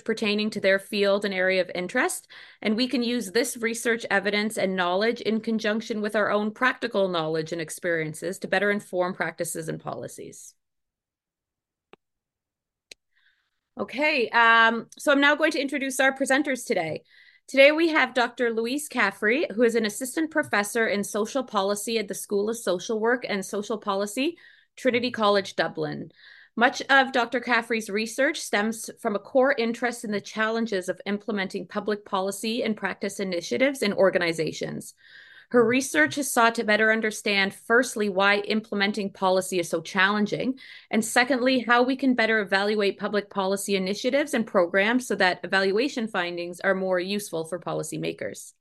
pertaining to their field and area of interest. And we can use this research evidence and knowledge in conjunction with our own practical knowledge and experiences to better inform practices and policies. Okay, um, so I'm now going to introduce our presenters today. Today we have Dr. Louise Caffrey, who is an assistant professor in social policy at the School of Social Work and Social Policy, Trinity College Dublin. Much of Dr. Caffrey's research stems from a core interest in the challenges of implementing public policy and practice initiatives in organizations. Her hmm. research has sought to better understand, firstly, why implementing policy is so challenging, and secondly, how we can better evaluate public policy initiatives and programs so that evaluation findings are more useful for policymakers.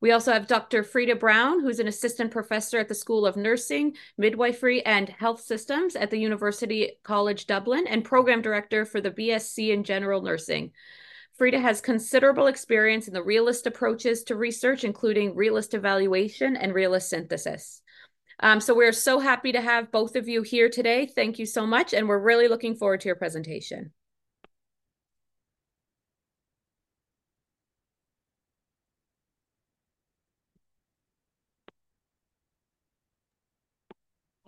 We also have Dr. Frida Browne, who's an assistant professor at the School of Nursing, Midwifery, and Health Systems at the University College Dublin, and program director for the BSc in General Nursing. Frida has considerable experience in the realist approaches to research, including realist evaluation and realist synthesis. Um, so we're so happy to have both of you here today. Thank you so much, and we're really looking forward to your presentation.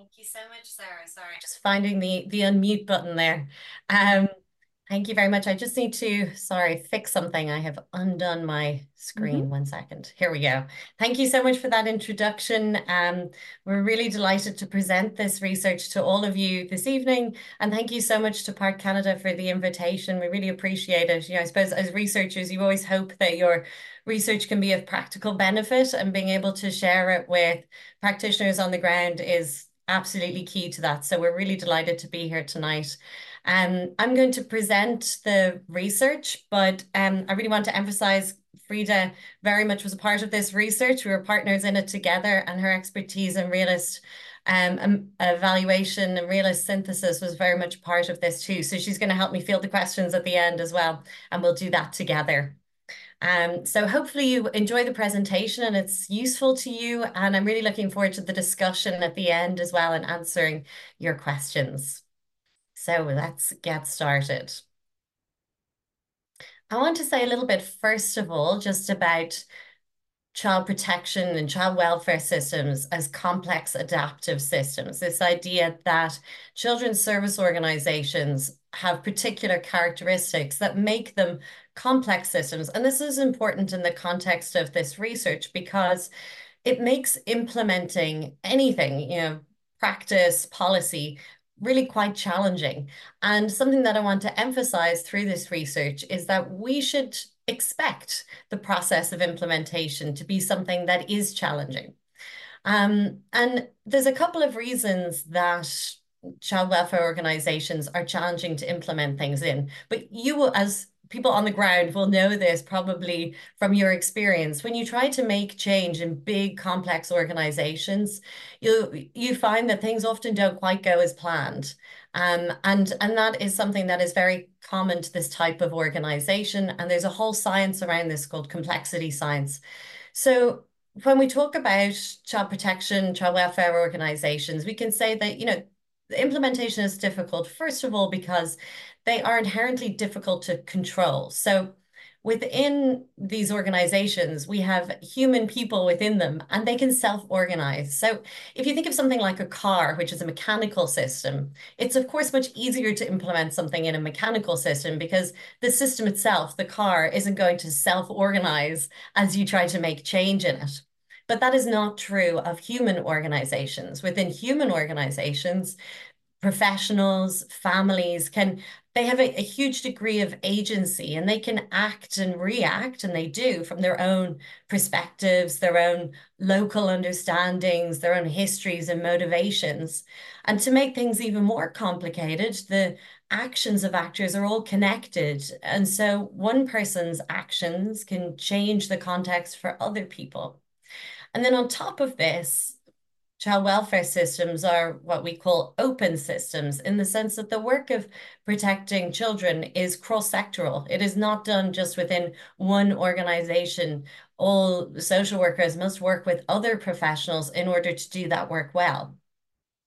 Thank you so much, Sarah. Sorry, just finding the the unmute button there. Um, thank you very much. I just need to, sorry, fix something. I have undone my screen. Mm -hmm. One second. Here we go. Thank you so much for that introduction. Um, we're really delighted to present this research to all of you this evening. And thank you so much to PART Canada for the invitation. We really appreciate it. You know, I suppose as researchers, you always hope that your research can be of practical benefit and being able to share it with practitioners on the ground is absolutely key to that. So we're really delighted to be here tonight. Um, I'm going to present the research, but um, I really want to emphasize Frida very much was a part of this research. We were partners in it together, and her expertise in realist um, evaluation and realist synthesis was very much part of this too. So she's going to help me field the questions at the end as well, and we'll do that together. Um, so hopefully you enjoy the presentation and it's useful to you. And I'm really looking forward to the discussion at the end as well and answering your questions. So let's get started. I want to say a little bit, first of all, just about child protection and child welfare systems as complex adaptive systems. This idea that children's service organizations have particular characteristics that make them complex systems. And this is important in the context of this research because it makes implementing anything, you know, practice, policy, really quite challenging. And something that I want to emphasize through this research is that we should expect the process of implementation to be something that is challenging. Um, and there's a couple of reasons that child welfare organizations are challenging to implement things in. But you will, as people on the ground will know this probably from your experience. When you try to make change in big complex organizations you you find that things often don't quite go as planned. Um, and and that is something that is very common to this type of organization and there's a whole science around this called complexity science. So when we talk about child protection child welfare organizations we can say that you know implementation is difficult first of all because they are inherently difficult to control. So within these organizations, we have human people within them and they can self-organize. So if you think of something like a car, which is a mechanical system, it's of course much easier to implement something in a mechanical system because the system itself, the car, isn't going to self-organize as you try to make change in it. But that is not true of human organizations. Within human organizations, professionals, families can they have a, a, huge degree of agency and they can act and react and they do from their own perspectives their own local understandings their own histories and motivations. And to make things even more complicated the actions of actors are all connected. And so one person's actions can change the context for other people. And then on top of this child welfare systems are what we call open systems in the sense that the work of protecting children is cross-sectoral. It is not done just within one organization. All social workers must work with other professionals in order to do that work well.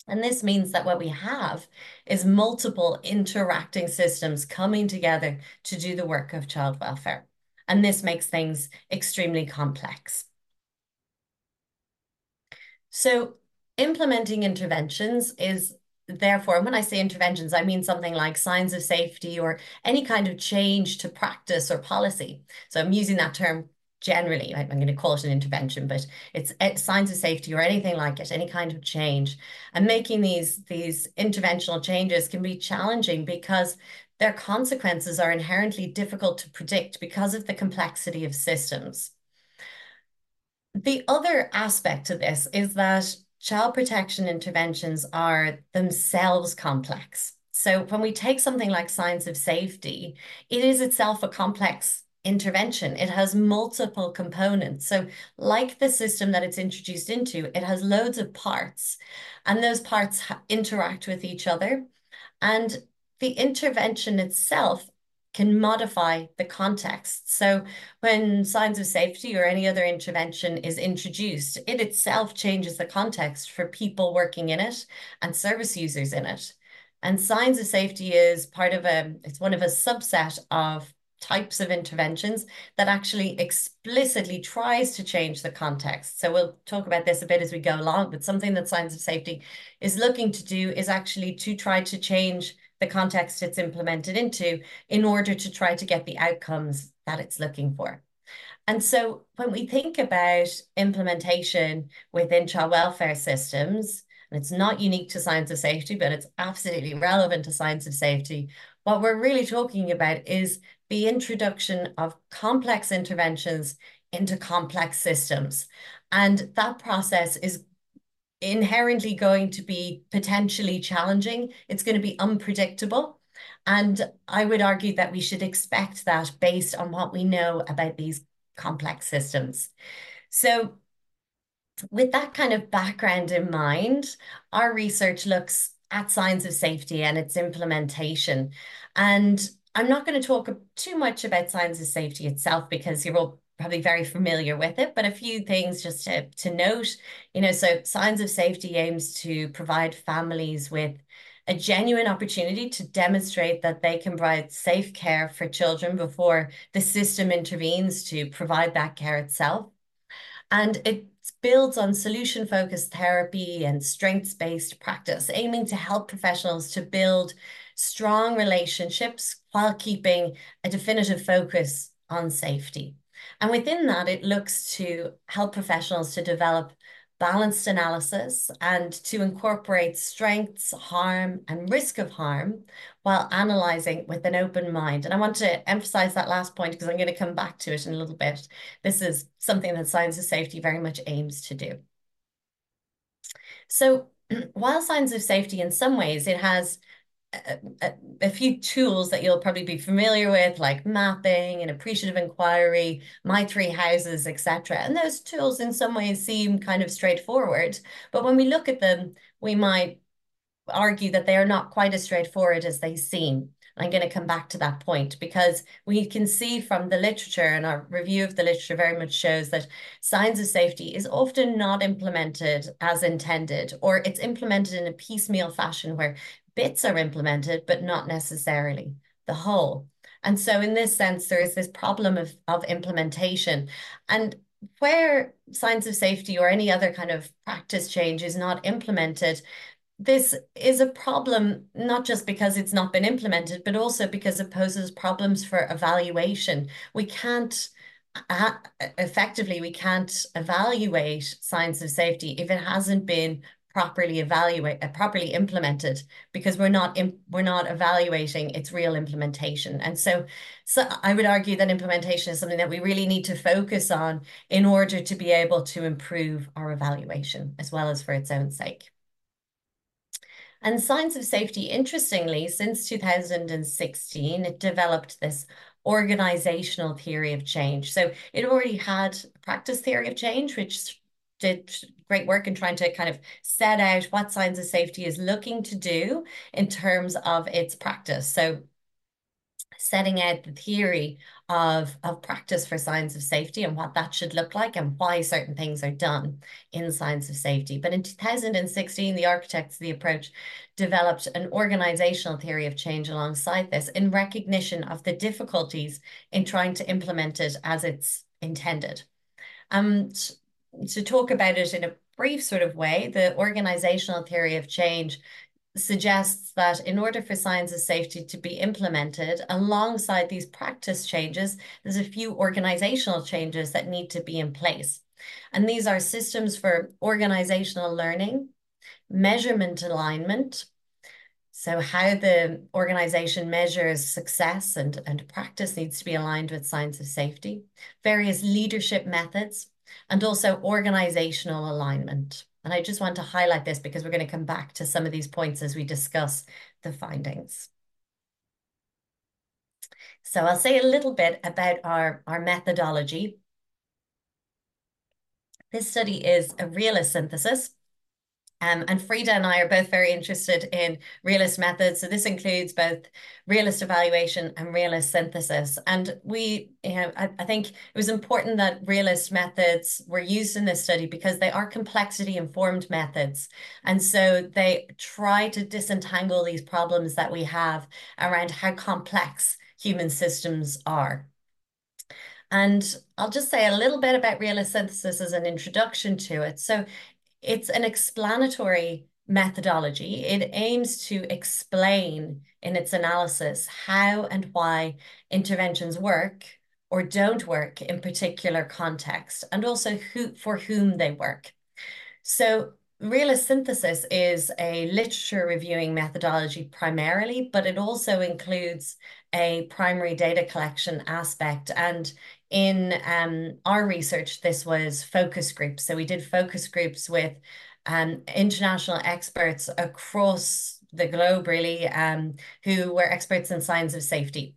And this means that what we have is multiple interacting systems coming together to do the work of child welfare. And this makes things extremely complex. So implementing interventions is therefore, when I say interventions, I mean something like signs of safety or any kind of change to practice or policy. So I'm using that term generally. I'm going to call it an intervention, but it's, it's signs of safety or anything like it, any kind of change. And making these these interventional changes can be challenging because their consequences are inherently difficult to predict because of the complexity of systems. The other aspect to this is that child protection interventions are themselves complex. So when we take something like signs of safety, it is itself a complex intervention. It has multiple components. So like the system that it's introduced into, it has loads of parts and those parts interact with each other. And the intervention itself can modify the context. So when signs of safety or any other intervention is introduced, it itself changes the context for people working in it and service users in it. And signs of safety is part of a, it's one of a subset of types of interventions that actually explicitly tries to change the context. So we'll talk about this a bit as we go along, but something that signs of safety is looking to do is actually to try to change the context it's implemented into in order to try to get the outcomes that it's looking for. And so when we think about implementation within child welfare systems, and it's not unique to signs of safety, but it's absolutely relevant to signs of safety, what we're really talking about is the introduction of complex interventions into complex systems. And that process is inherently going to be potentially challenging. It's going to be unpredictable. And I would argue that we should expect that based on what we know about these complex systems. So with that kind of background in mind, our research looks at signs of safety and its implementation. And I'm not going to talk too much about signs of safety itself because you're all probably very familiar with it, but a few things just to, to note, you know, so Signs of Safety aims to provide families with a genuine opportunity to demonstrate that they can provide safe care for children before the system intervenes to provide that care itself. And it builds on solution focused therapy and strengths based practice, aiming to help professionals to build strong relationships while keeping a definitive focus on safety. And within that, it looks to help professionals to develop balanced analysis and to incorporate strengths, harm, and risk of harm while analyzing with an open mind. And I want to emphasize that last point because I'm going to come back to it in a little bit. This is something that Signs of Safety very much aims to do. So while Signs of Safety, in some ways, it has a, a, few tools that you'll probably be familiar with, like mapping and appreciative inquiry, my three houses, etc. And those tools in some ways seem kind of straightforward, but when we look at them, we might argue that they are not quite as straightforward as they seem. I'm going to come back to that point because we can see from the literature and our review of the literature very much shows that signs of safety is often not implemented as intended, or it's implemented in a piecemeal fashion where bits are implemented, but not necessarily the whole. And so in this sense, there is this problem of, of implementation. And where signs of safety or any other kind of practice change is not implemented, this is a problem, not just because it's not been implemented, but also because it poses problems for evaluation. We can't uh, effectively, we can't evaluate signs of safety if it hasn't been properly evaluate uh, properly implemented because we're not we're not evaluating its real implementation. And so so i would argue that implementation is something that we really need to focus on in order to be able to improve our evaluation as well as for its own sake. And signs of safety interestingly since 2016 it developed this organizational theory of change. So it already had practice theory of change which did great work in trying to kind of set out what signs of safety is looking to do in terms of its practice. So setting out the theory of, of practice for signs of safety and what that should look like and why certain things are done in signs of safety. But in 2016, the architects of the approach developed an organizational theory of change alongside this in recognition of the difficulties in trying to implement it as it's intended. Um, to talk about it in a brief sort of way, the organizational theory of change suggests that in order for signs of safety to be implemented alongside these practice changes, there's a few organizational changes that need to be in place. And these are systems for organizational learning, measurement alignment, so how the organization measures success and, and practice needs to be aligned with signs of safety, various leadership methods, and also organizational alignment. And I just want to highlight this because we're going to come back to some of these points as we discuss the findings. So I'll say a little bit about our, our methodology. This study is a realist synthesis um, and Frida and I are both very interested in realist methods. So this includes both realist evaluation and realist synthesis. And we, you know, I, I, think it was important that realist methods were used in this study because they are complexity informed methods. And so they try to disentangle these problems that we have around how complex human systems are. And I'll just say a little bit about realist synthesis as an introduction to it. So it's an explanatory methodology. It aims to explain in its analysis how and why interventions work or don't work in particular context, and also who for whom they work. So realist synthesis is a literature reviewing methodology primarily, but it also includes a primary data collection aspect. And in um, our research, this was focus groups. So we did focus groups with um, international experts across the globe, really, um, who were experts in signs of safety.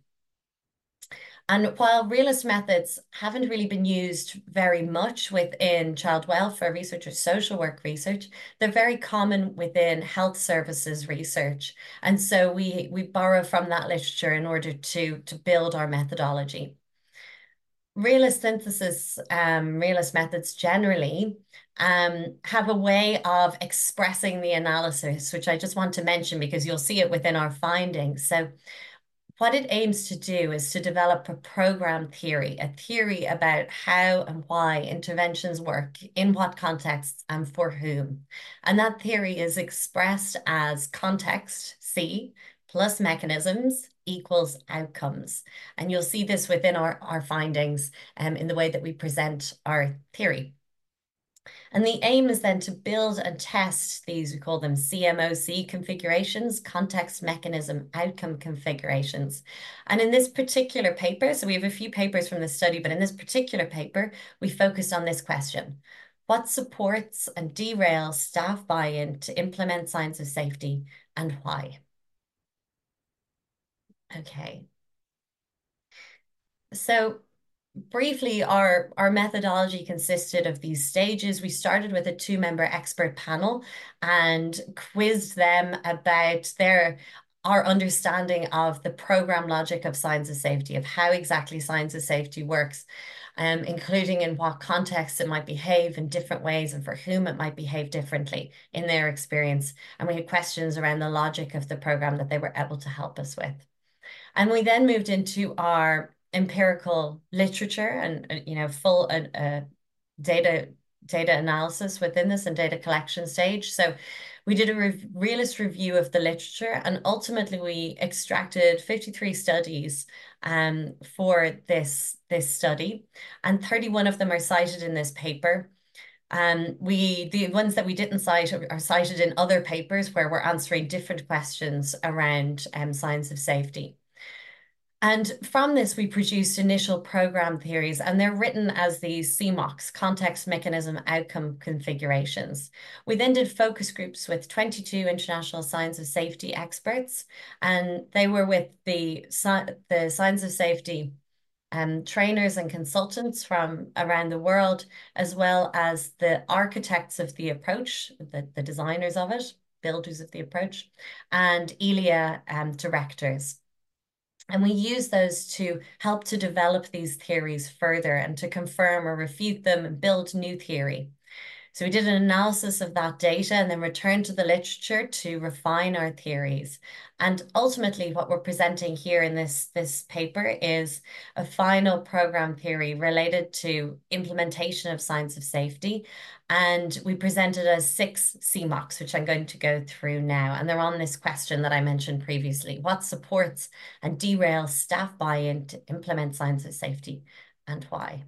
And while realist methods haven't really been used very much within child welfare research or social work research, they're very common within health services research. And so we, we borrow from that literature in order to, to build our methodology realist synthesis, um, realist methods generally um, have a way of expressing the analysis, which I just want to mention because you'll see it within our findings. So what it aims to do is to develop a program theory, a theory about how and why interventions work, in what contexts, and for whom. And that theory is expressed as context, C, plus mechanisms, equals outcomes. And you'll see this within our, our findings um, in the way that we present our theory. And the aim is then to build and test these, we call them CMOC configurations, context mechanism outcome configurations. And in this particular paper, so we have a few papers from the study, but in this particular paper, we focused on this question. What supports and derails staff buy-in to implement signs of safety and why? Okay. So briefly, our, our methodology consisted of these stages. We started with a two-member expert panel and quizzed them about their our understanding of the program logic of signs of safety, of how exactly signs of safety works, um, including in what context it might behave in different ways and for whom it might behave differently in their experience. And we had questions around the logic of the program that they were able to help us with. And we then moved into our empirical literature and, uh, you know, full uh, uh, data data analysis within this and data collection stage. So we did a re realist review of the literature and ultimately we extracted 53 studies um, for this, this study and 31 of them are cited in this paper. Um, we the ones that we didn't cite are, are, cited in other papers where we're answering different questions around um, signs of safety. And from this, we produced initial program theories, and they're written as these CMOCs, context mechanism outcome configurations. We then did focus groups with 22 international signs of safety experts, and they were with the, the signs of safety um, trainers and consultants from around the world, as well as the architects of the approach, the, the designers of it, builders of the approach, and ELIA um, directors. And we use those to help to develop these theories further and to confirm or refute them and build new theory. So we did an analysis of that data and then returned to the literature to refine our theories. And ultimately, what we're presenting here in this, this paper is a final program theory related to implementation of signs of safety. And we presented as six CMOCs, which I'm going to go through now. And they're on this question that I mentioned previously. What supports and derails staff buy-in to implement signs of safety and why?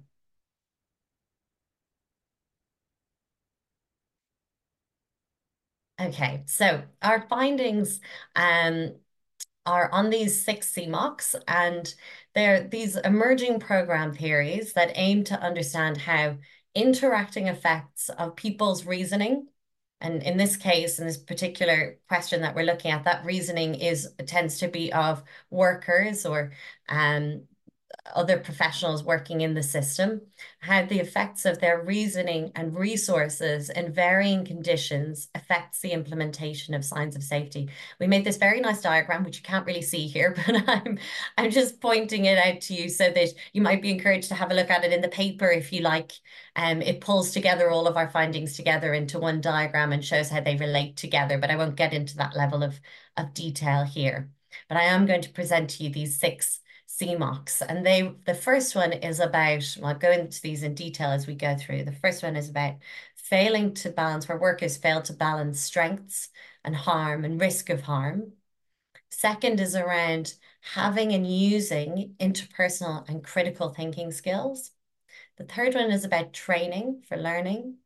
Okay, so our findings um, are on these six CMOCs, and they're these emerging program theories that aim to understand how interacting effects of people's reasoning, and in this case, in this particular question that we're looking at, that reasoning is tends to be of workers or um, other professionals working in the system, how the effects of their reasoning and resources in varying conditions affects the implementation of signs of safety. We made this very nice diagram, which you can't really see here, but I'm, I'm just pointing it out to you so that you might be encouraged to have a look at it in the paper if you like. Um, it pulls together all of our findings together into one diagram and shows how they relate together, but I won't get into that level of, of detail here. But I am going to present to you these six CMOCs. And they the first one is about, well, I'll go into these in detail as we go through. The first one is about failing to balance, where workers fail to balance strengths and harm and risk of harm. Second is around having and using interpersonal and critical thinking skills. The third one is about training for learning.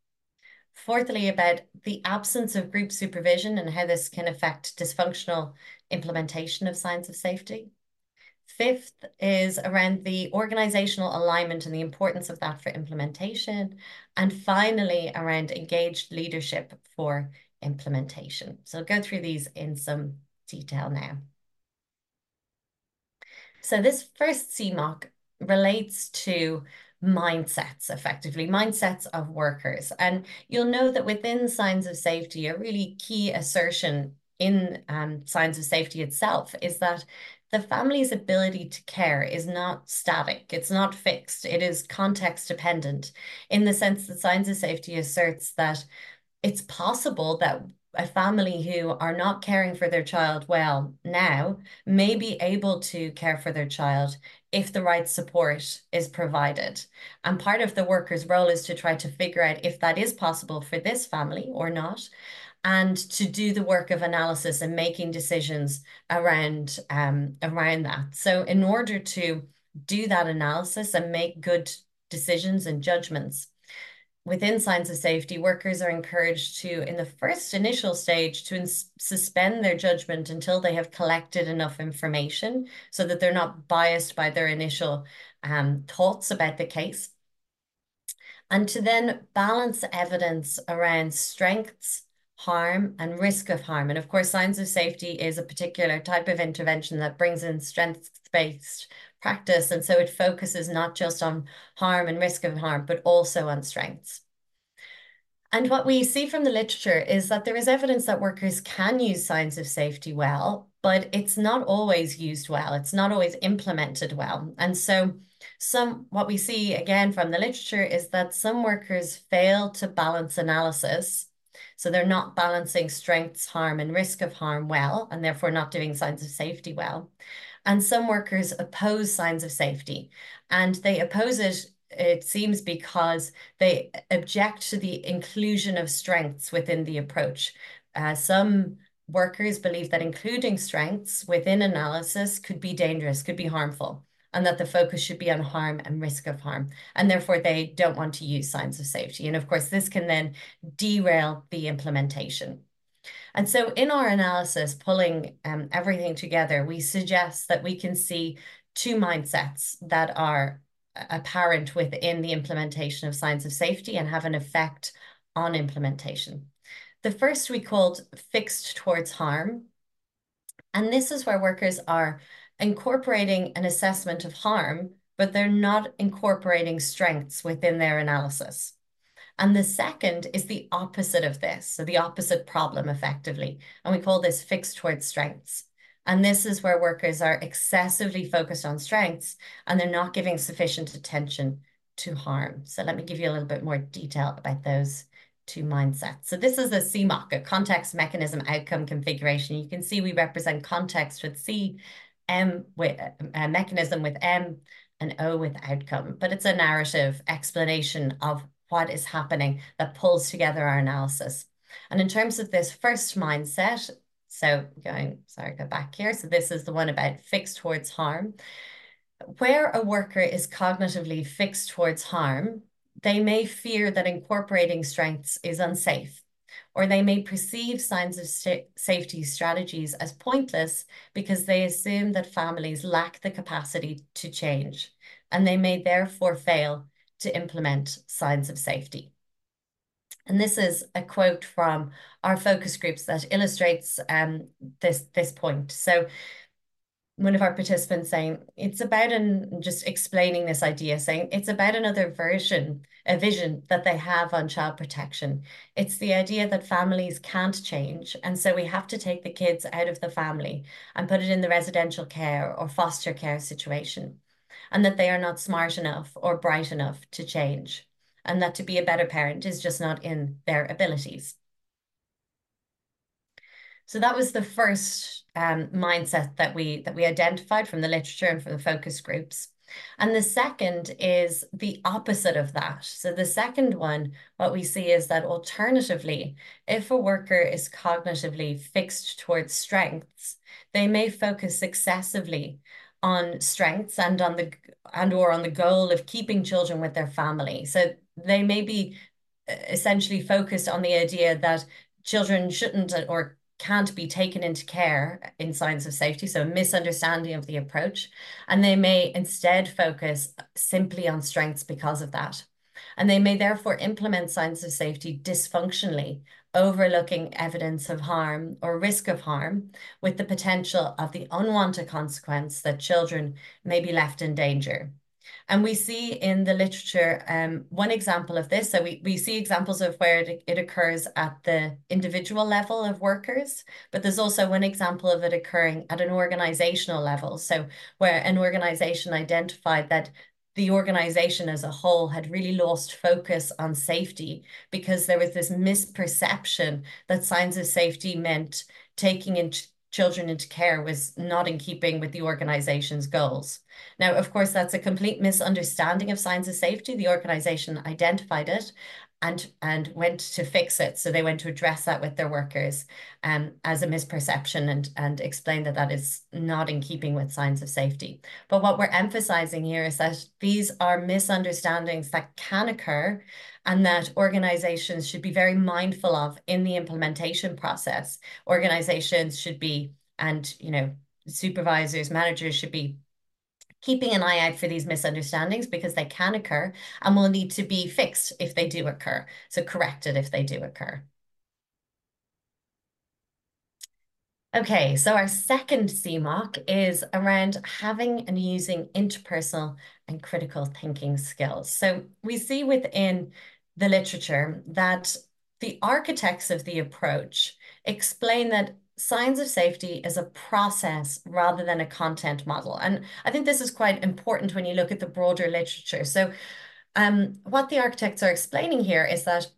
Fourthly, about the absence of group supervision and how this can affect dysfunctional implementation of signs of safety. Fifth is around the organizational alignment and the importance of that for implementation. And finally, around engaged leadership for implementation. So I'll go through these in some detail now. So this first CMOC relates to mindsets effectively, mindsets of workers. And you'll know that within signs of safety, a really key assertion in um, signs of safety itself is that the family's ability to care is not static, it's not fixed, it is context dependent in the sense that signs of safety asserts that it's possible that a family who are not caring for their child well now may be able to care for their child if the right support is provided. And part of the worker's role is to try to figure out if that is possible for this family or not and to do the work of analysis and making decisions around um, around that. So in order to do that analysis and make good decisions and judgments within signs of safety, workers are encouraged to, in the first initial stage, to suspend their judgment until they have collected enough information so that they're not biased by their initial um, thoughts about the case. And to then balance evidence around strengths, harm and risk of harm. And of course, signs of safety is a particular type of intervention that brings in strengths-based practice. And so it focuses not just on harm and risk of harm, but also on strengths. And what we see from the literature is that there is evidence that workers can use signs of safety well, but it's not always used well. It's not always implemented well. And so some what we see again from the literature is that some workers fail to balance analysis so they're not balancing strengths, harm, and risk of harm well, and therefore not doing signs of safety well. And some workers oppose signs of safety, and they oppose it it seems because they object to the inclusion of strengths within the approach. Uh, some workers believe that including strengths within analysis could be dangerous, could be harmful and that the focus should be on harm and risk of harm. And therefore, they don't want to use signs of safety. And of course, this can then derail the implementation. And so in our analysis, pulling um, everything together, we suggest that we can see two mindsets that are apparent within the implementation of signs of safety and have an effect on implementation. The first we called fixed towards harm. And this is where workers are incorporating an assessment of harm, but they're not incorporating strengths within their analysis. And the second is the opposite of this, so the opposite problem effectively. And we call this fixed towards strengths. And this is where workers are excessively focused on strengths and they're not giving sufficient attention to harm. So let me give you a little bit more detail about those two mindsets. So this is a CMOC, a context mechanism outcome configuration. You can see we represent context with C, M with a mechanism with M, and O with outcome, but it's a narrative explanation of what is happening that pulls together our analysis. And in terms of this first mindset, so going, sorry, go back here. So this is the one about fixed towards harm. Where a worker is cognitively fixed towards harm, they may fear that incorporating strengths is unsafe, or they may perceive signs of safety strategies as pointless because they assume that families lack the capacity to change, and they may therefore fail to implement signs of safety. And this is a quote from our focus groups that illustrates um, this, this point. So one of our participants saying it's about and just explaining this idea saying it's about another version a vision that they have on child protection. It's the idea that families can't change and so we have to take the kids out of the family and put it in the residential care or foster care situation and that they are not smart enough or bright enough to change and that to be a better parent is just not in their abilities so that was the first um, mindset that we that we identified from the literature and from the focus groups. And the second is the opposite of that. So the second one, what we see is that alternatively, if a worker is cognitively fixed towards strengths, they may focus excessively on strengths and on the and or on the goal of keeping children with their family. So they may be uh, essentially focused on the idea that children shouldn't or can't be taken into care in signs of safety, so a misunderstanding of the approach, and they may instead focus simply on strengths because of that. And they may therefore implement signs of safety dysfunctionally, overlooking evidence of harm or risk of harm, with the potential of the unwanted consequence that children may be left in danger. And we see in the literature um, one example of this. So we, we see examples of where it, it occurs at the individual level of workers, but there's also one example of it occurring at an organizational level. So where an organization identified that the organization as a whole had really lost focus on safety because there was this misperception that signs of safety meant taking into children into care was not in keeping with the organization's goals. Now, of course, that's a complete misunderstanding of signs of safety. The organization identified it and and went to fix it. So they went to address that with their workers um, as a misperception and and explain that that is not in keeping with signs of safety. But what we're emphasizing here is that these are misunderstandings that can occur and that organizations should be very mindful of in the implementation process. Organizations should be, and you know, supervisors, managers should be keeping an eye out for these misunderstandings because they can occur and will need to be fixed if they do occur. So corrected if they do occur. Okay, so our second CMOC is around having and using interpersonal and critical thinking skills. So we see within the literature that the architects of the approach explain that signs of safety is a process rather than a content model. And I think this is quite important when you look at the broader literature. So um, what the architects are explaining here is that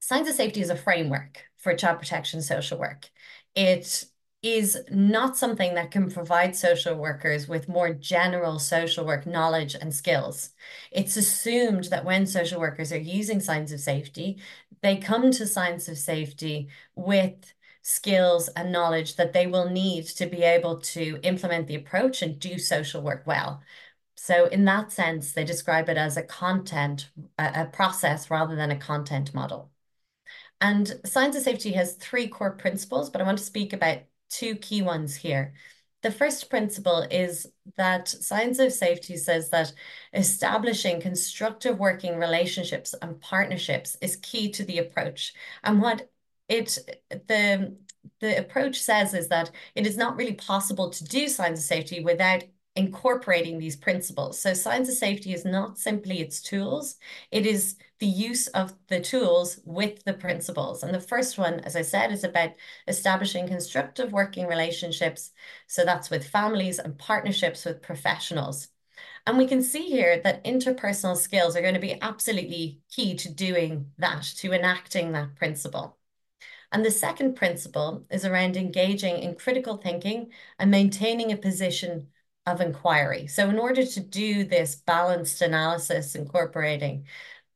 signs of safety is a framework for child protection social work. It is not something that can provide social workers with more general social work knowledge and skills. It's assumed that when social workers are using signs of safety, they come to signs of safety with skills and knowledge that they will need to be able to implement the approach and do social work well. So in that sense, they describe it as a content, a, process rather than a content model. And signs of safety has three core principles, but I want to speak about two key ones here. The first principle is that signs of safety says that establishing constructive working relationships and partnerships is key to the approach. And what it the the approach says is that it is not really possible to do signs of safety without incorporating these principles. So signs of safety is not simply its tools, it is the use of the tools with the principles. And the first one, as I said, is about establishing constructive working relationships. So that's with families and partnerships with professionals. And we can see here that interpersonal skills are going to be absolutely key to doing that, to enacting that principle. And the second principle is around engaging in critical thinking and maintaining a position of inquiry. So, in order to do this balanced analysis, incorporating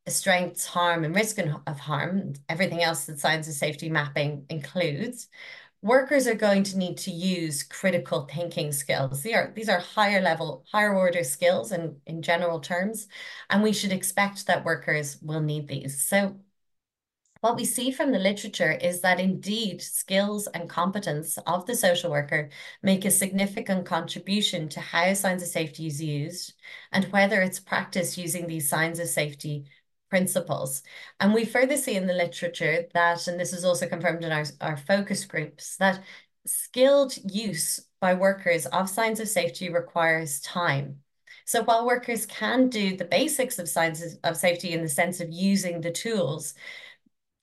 strengths, harm, and risk of harm, everything else that signs of safety mapping includes, workers are going to need to use critical thinking skills. These are, these are higher level, higher order skills in, in general terms, and we should expect that workers will need these. So what we see from the literature is that indeed skills and competence of the social worker make a significant contribution to how signs of safety is used and whether it's practiced using these signs of safety principles. And we further see in the literature that, and this is also confirmed in our, our focus groups, that skilled use by workers of signs of safety requires time. So while workers can do the basics of signs of safety in the sense of using the tools,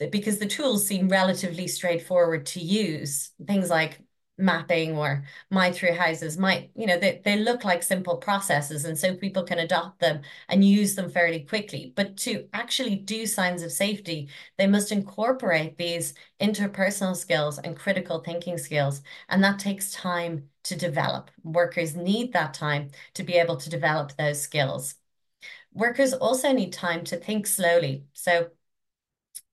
because the tools seem relatively straightforward to use, things like mapping or my three houses might you know they, they look like simple processes and so people can adopt them and use them fairly quickly. But to actually do signs of safety they must incorporate these interpersonal skills and critical thinking skills and that takes time to develop. Workers need that time to be able to develop those skills. Workers also need time to think slowly. So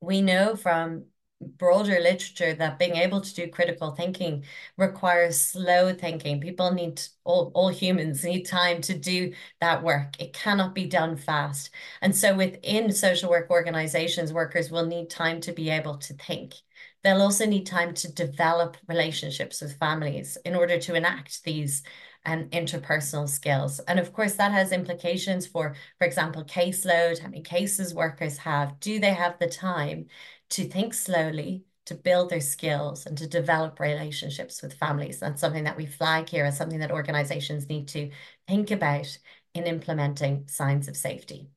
we know from broader literature that being able to do critical thinking requires slow thinking. People need, all, all humans need time to do that work. It cannot be done fast. And so within social work organizations, workers will need time to be able to think. They'll also need time to develop relationships with families in order to enact these and interpersonal skills. And of course, that has implications for, for example, caseload, how many cases workers have. Do they have the time to think slowly, to build their skills, and to develop relationships with families? That's something that we flag here as something that organizations need to think about in implementing signs of safety.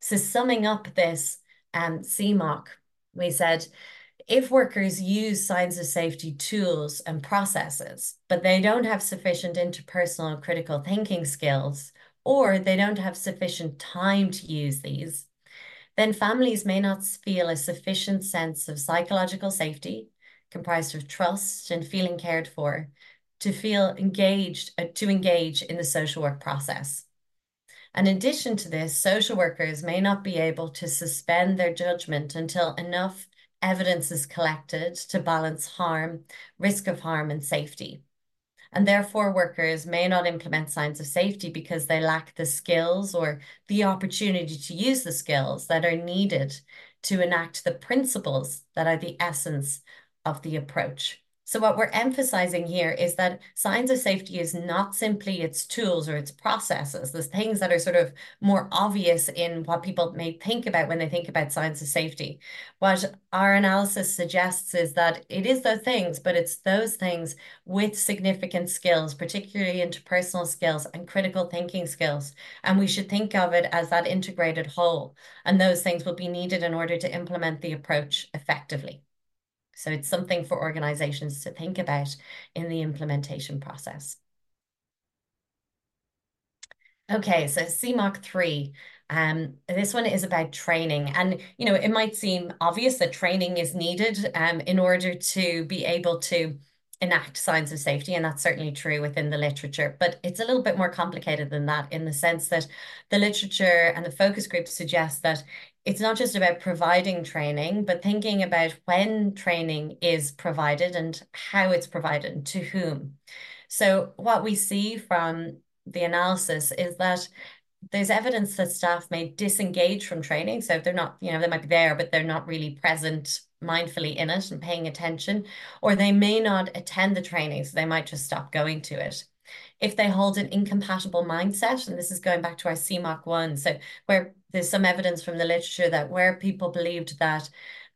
So, summing up this um, CMOC, we said if workers use signs of safety tools and processes, but they don't have sufficient interpersonal and critical thinking skills, or they don't have sufficient time to use these, then families may not feel a sufficient sense of psychological safety, comprised of trust and feeling cared for, to feel engaged, uh, to engage in the social work process. In addition to this, social workers may not be able to suspend their judgment until enough evidence is collected to balance harm, risk of harm, and safety. And therefore, workers may not implement signs of safety because they lack the skills or the opportunity to use the skills that are needed to enact the principles that are the essence of the approach. So what we're emphasizing here is that signs of safety is not simply its tools or its processes, the things that are sort of more obvious in what people may think about when they think about signs of safety. What our analysis suggests is that it is those things, but it's those things with significant skills, particularly interpersonal skills and critical thinking skills. And we should think of it as that integrated whole. And those things will be needed in order to implement the approach effectively. So it's something for organizations to think about in the implementation process. Okay, so CMOC 3. Um, this one is about training. And, you know, it might seem obvious that training is needed um, in order to be able to enact signs of safety, and that's certainly true within the literature. But it's a little bit more complicated than that in the sense that the literature and the focus groups suggest that it's not just about providing training, but thinking about when training is provided and how it's provided and to whom. So, what we see from the analysis is that there's evidence that staff may disengage from training. So, if they're not, you know, they might be there, but they're not really present mindfully in it and paying attention, or they may not attend the training. So, they might just stop going to it if they hold an incompatible mindset, and this is going back to our CMOC one, so where there's some evidence from the literature that where people believed that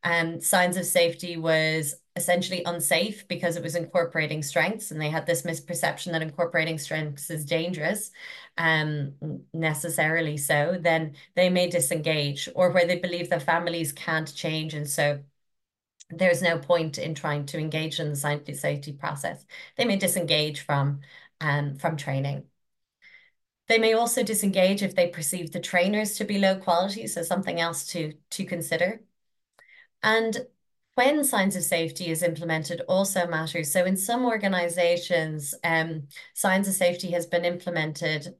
Um, signs of safety was essentially unsafe because it was incorporating strengths, and they had this misperception that incorporating strengths is dangerous, um, necessarily so. Then they may disengage, or where they believe that families can't change, and so there's no point in trying to engage in the safety process. They may disengage from um, from training. They may also disengage if they perceive the trainers to be low quality, so something else to, to consider. And when signs of safety is implemented also matters. So in some organizations, um, signs of safety has been implemented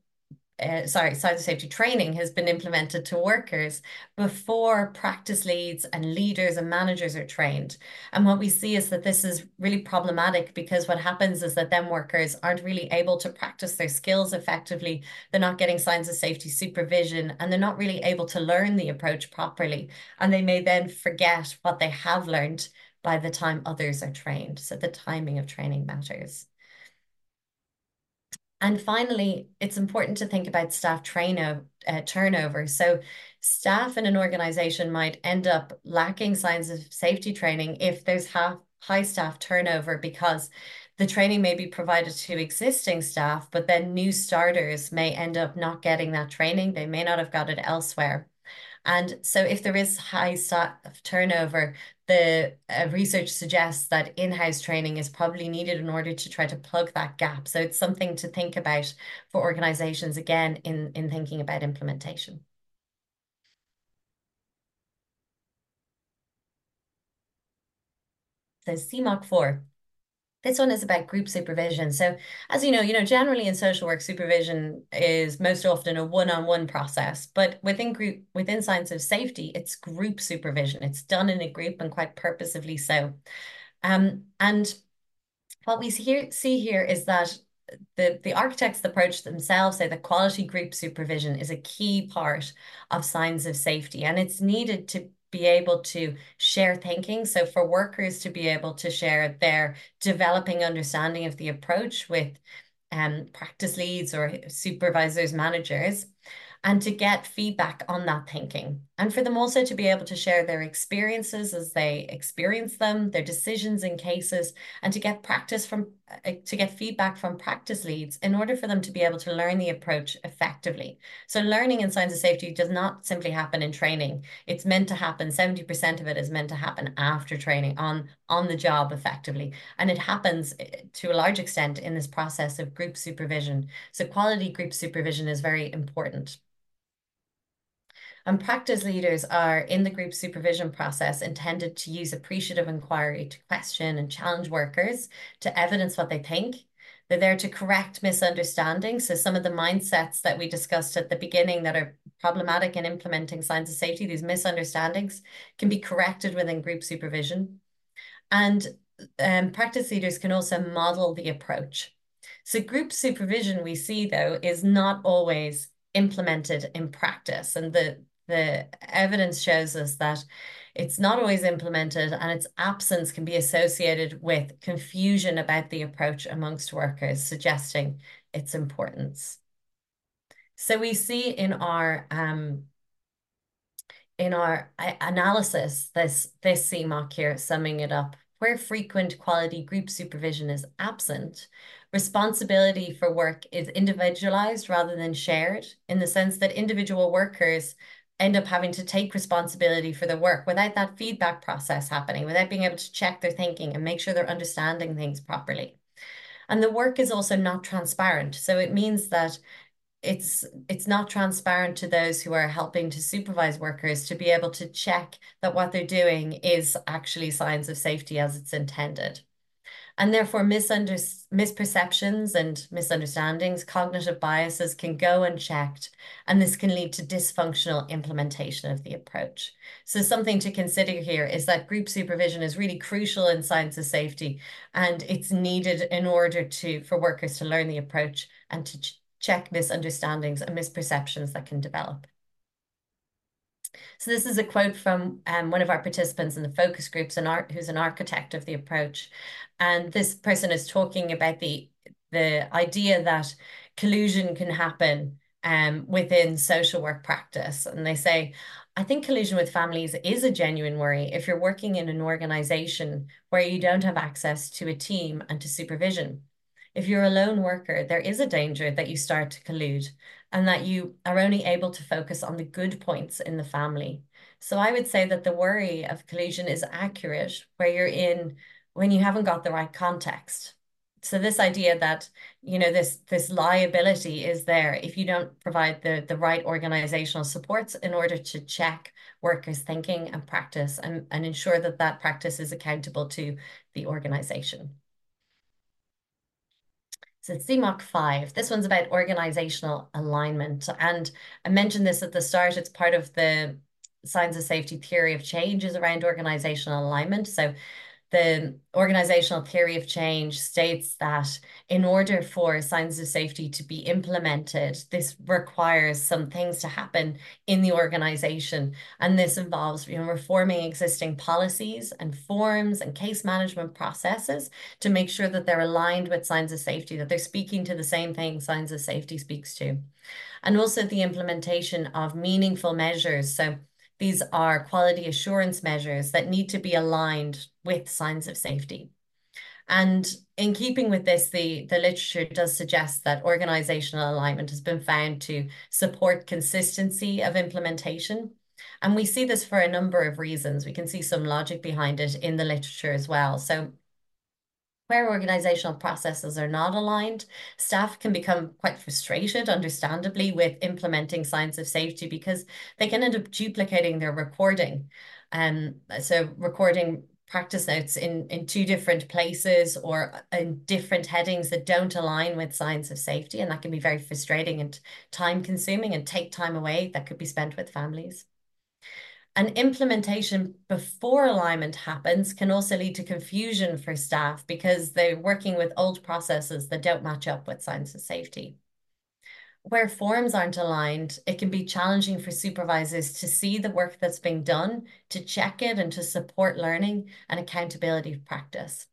uh, sorry, of safety training has been implemented to workers before practice leads and leaders and managers are trained. And what we see is that this is really problematic because what happens is that then workers aren't really able to practice their skills effectively. They're not getting signs of safety supervision and they're not really able to learn the approach properly. And they may then forget what they have learned by the time others are trained. So the timing of training matters. And finally, it's important to think about staff train uh, turnover. So staff in an organization might end up lacking signs of safety training if there's high staff turnover because the training may be provided to existing staff, but then new starters may end up not getting that training. They may not have got it elsewhere. And so if there is high staff turnover, the uh, research suggests that in-house training is probably needed in order to try to plug that gap. So it's something to think about for organizations, again, in, in thinking about implementation. So CMOC 4. This one is about group supervision. So as you know, you know, generally in social work, supervision is most often a one-on-one process, but within group, within signs of safety, it's group supervision. It's done in a group and quite purposively so. Um, and what we see here, see here is that the, the architects approach themselves say that quality group supervision is a key part of signs of safety, and it's needed to be able to share thinking. So for workers to be able to share their developing understanding of the approach with um, practice leads or supervisors, managers, and to get feedback on that thinking. And for them also to be able to share their experiences as they experience them, their decisions in cases, and to get practice from, uh, to get feedback from practice leads in order for them to be able to learn the approach effectively. So learning in signs of safety does not simply happen in training. It's meant to happen, 70% of it is meant to happen after training on, on the job effectively. And it happens eh, to a large extent in this process of group supervision. So quality group supervision is very important. And practice leaders are in the group supervision process intended to use appreciative inquiry to question and challenge workers to evidence what they think. They're there to correct misunderstandings. So some of the mindsets that we discussed at the beginning that are problematic in implementing signs of safety, these misunderstandings can be corrected within group supervision. And um, practice leaders can also model the approach. So group supervision we see though is not always implemented in practice and the the evidence shows us that it's not always implemented and its absence can be associated with confusion about the approach amongst workers, suggesting its importance. So we see in our um, in our analysis, this, this CMOC here, summing it up, where frequent quality group supervision is absent, responsibility for work is individualized rather than shared in the sense that individual workers end up having to take responsibility for the work without that feedback process happening, without being able to check their thinking and make sure they're understanding things properly. And the work is also not transparent. So it means that it's it's not transparent to those who are helping to supervise workers to be able to check that what they're doing is actually signs of safety as it's intended and therefore misperceptions and misunderstandings, cognitive biases can go unchecked, and this can lead to dysfunctional implementation of the approach. So something to consider here is that group supervision is really crucial in signs of safety, and it's needed in order to for workers to learn the approach and to ch check misunderstandings and misperceptions that can develop. So this is a quote from um, one of our participants in the focus groups, an art, who's an architect of the approach. And this person is talking about the, the idea that collusion can happen um, within social work practice. And they say, I think collusion with families is a genuine worry if you're working in an organization where you don't have access to a team and to supervision. If you're a lone worker, there is a danger that you start to collude and that you are only able to focus on the good points in the family. So I would say that the worry of collusion is accurate where you're in when you haven't got the right context so this idea that you know this this liability is there if you don't provide the the right organizational supports in order to check workers thinking and practice and, and ensure that that practice is accountable to the organization so it's CMOC 5. This one's about organizational alignment. And I mentioned this at the start. It's part of the signs of safety theory of change is around organizational alignment. So the organizational theory of change states that in order for signs of safety to be implemented, this requires some things to happen in the organization. And this involves you know, reforming existing policies and forms and case management processes to make sure that they're aligned with signs of safety, that they're speaking to the same thing signs of safety speaks to. And also the implementation of meaningful measures. So these are quality assurance measures that need to be aligned with signs of safety. And in keeping with this, the, the literature does suggest that organizational alignment has been found to support consistency of implementation. And we see this for a number of reasons. We can see some logic behind it in the literature as well. So where organizational processes are not aligned, staff can become quite frustrated, understandably, with implementing signs of safety because they can end up duplicating their recording. Um, so recording practice notes in, in two different places or in different headings that don't align with signs of safety. And that can be very frustrating and time consuming and take time away that could be spent with families. And implementation before alignment happens can also lead to confusion for staff because they're working with old processes that don't match up with signs of safety. Where forms aren't aligned, it can be challenging for supervisors to see the work that's being done, to check it, and to support learning and accountability practice.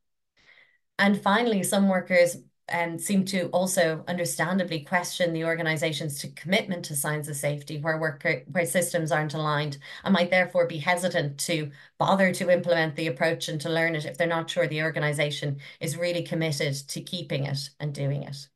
And finally, some workers and seem to also understandably question the organization's commitment to signs of safety where worker where systems aren't aligned and might therefore be hesitant to bother to implement the approach and to learn it if they're not sure the organization is really committed to keeping it and doing it.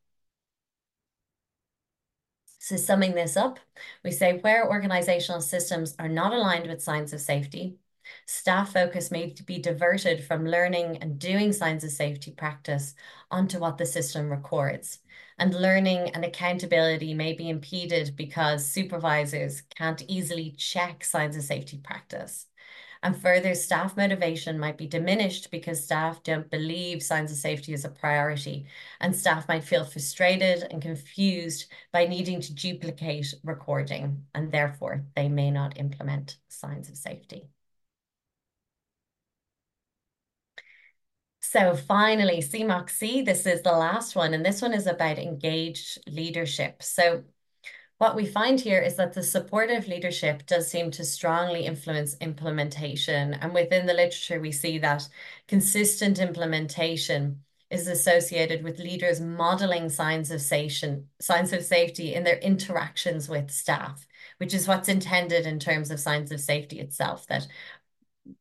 So summing this up, we say where organizational systems are not aligned with signs of safety, Staff focus may be diverted from learning and doing signs of safety practice onto what the system records. And learning and accountability may be impeded because supervisors can't easily check signs of safety practice. And further, staff motivation might be diminished because staff don't believe signs of safety is a priority. And staff might feel frustrated and confused by needing to duplicate recording, and therefore they may not implement signs of safety. So finally, CMOC 6, this is the last one, and this one is about engaged leadership. So what we find here is that the supportive leadership does seem to strongly influence implementation. And within the literature, we see that consistent implementation is associated with leaders modeling signs of safety, signs of safety in their interactions with staff, which is what's intended in terms of signs of safety itself, that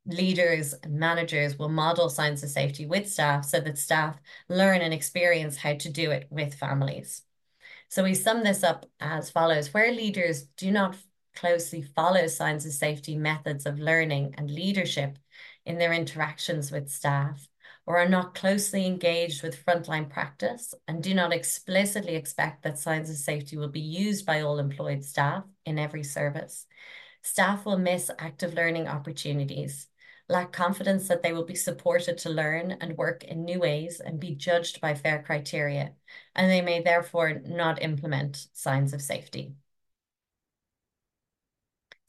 leaders and managers will model signs of safety with staff so that staff learn and experience how to do it with families. So we sum this up as follows where leaders do not closely follow signs of safety methods of learning and leadership in their interactions with staff, or are not closely engaged with frontline practice and do not explicitly expect that signs of safety will be used by all employed staff in every service, Staff will miss active learning opportunities, lack confidence that they will be supported to learn and work in new ways and be judged by fair criteria, and they may therefore not implement signs of safety.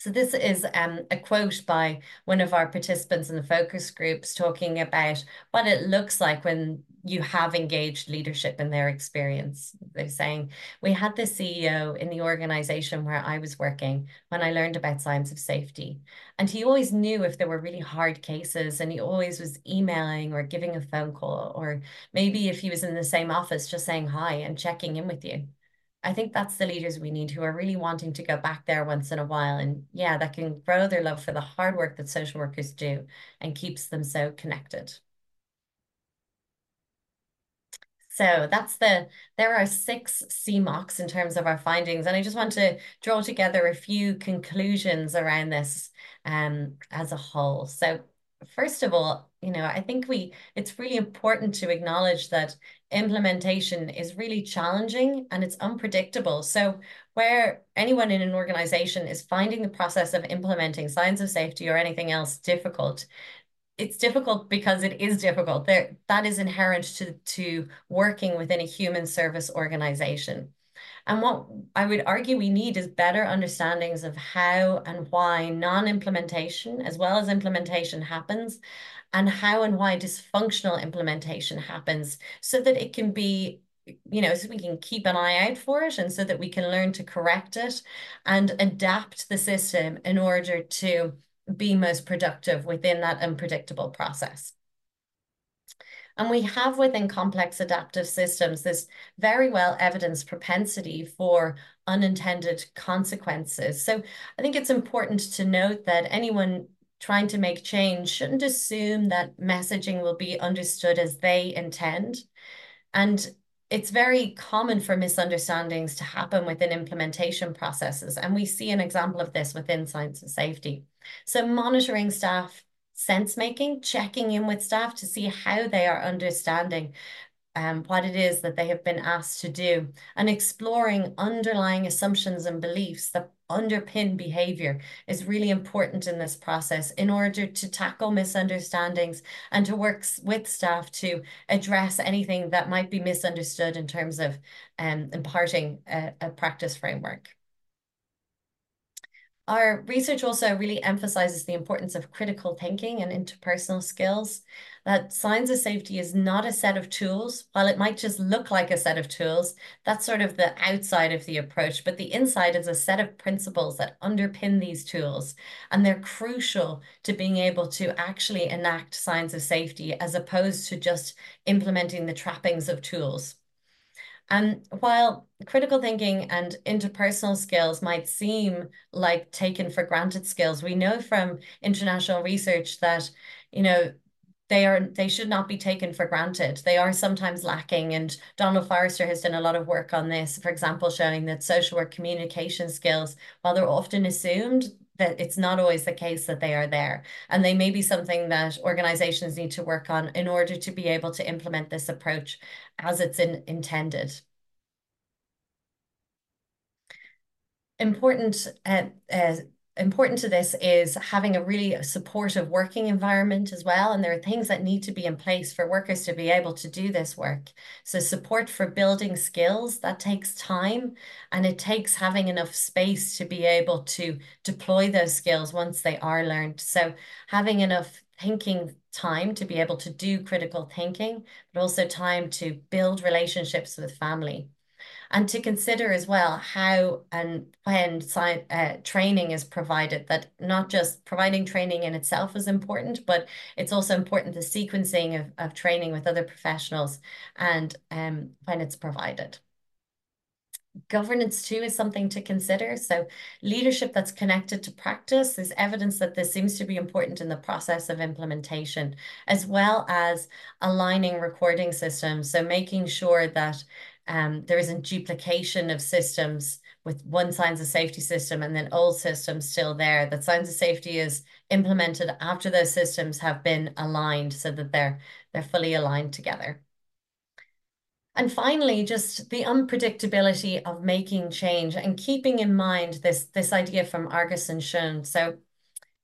So this is um, a quote by one of our participants in the focus groups talking about what it looks like when you have engaged leadership in their experience. They're saying, we had the CEO in the organization where I was working when I learned about signs of safety. And he always knew if there were really hard cases and he always was emailing or giving a phone call, or maybe if he was in the same office, just saying hi and checking in with you. I think that's the leaders we need who are really wanting to go back there once in a while and yeah, that can grow their love for the hard work that social workers do and keeps them so connected. So that's the, there are six CMOCs in terms of our findings. And I just want to draw together a few conclusions around this um, as a whole. So first of all, you know, I think we, it's really important to acknowledge that implementation is really challenging and it's unpredictable. So where anyone in an organization is finding the process of implementing signs of safety or anything else difficult, it's difficult because it is difficult. There, that is inherent to, to working within a human service organization. And what I would argue we need is better understandings of how and why non-implementation as well as implementation happens and how and why dysfunctional implementation happens so that it can be you know, so we can keep an eye out for it and so that we can learn to correct it and adapt the system in order to be most productive within that unpredictable process. And we have within complex adaptive systems this very well evidenced propensity for unintended consequences. So I think it's important to note that anyone trying to make change shouldn't assume that messaging will be understood as they intend. And it's very common for misunderstandings to happen within implementation processes. And we see an example of this within science and safety. So monitoring staff sense making, checking in with staff to see how they are understanding um, what it is that they have been asked to do, and exploring underlying assumptions and beliefs that underpin behavior is really important in this process in order to tackle misunderstandings and to work with staff to address anything that might be misunderstood in terms of um, imparting a, a practice framework. Our research also really emphasizes the importance of critical thinking and interpersonal skills. That signs of safety is not a set of tools. While it might just look like a set of tools, that's sort of the outside of the approach, but the inside is a set of principles that underpin these tools. And they're crucial to being able to actually enact signs of safety as opposed to just implementing the trappings of tools. And while critical thinking and interpersonal skills might seem like taken for granted skills, we know from international research that, you know, they are they should not be taken for granted. They are sometimes lacking. And Donald Forrester has done a lot of work on this, for example, showing that social work communication skills, while they're often assumed, that it's not always the case that they are there. And they may be something that organizations need to work on in order to be able to implement this approach as it's in, intended. Important uh, uh, important to this is having a really supportive working environment as well. And there are things that need to be in place for workers to be able to do this work. So support for building skills, that takes time and it takes having enough space to be able to deploy those skills once they are learned. So having enough thinking time to be able to do critical thinking, but also time to build relationships with family and to consider as well how and when uh, training is provided that not just providing training in itself is important but it's also important the sequencing of, of training with other professionals and um, when it's provided governance too is something to consider. So leadership that's connected to practice is evidence that this seems to be important in the process of implementation, as well as aligning recording systems. So making sure that um, there isn't duplication of systems with one signs of safety system and then old systems still there. That signs of safety is implemented after those systems have been aligned so that they're they're fully aligned together. And finally, just the unpredictability of making change and keeping in mind this, this idea from Argyris and Schön. So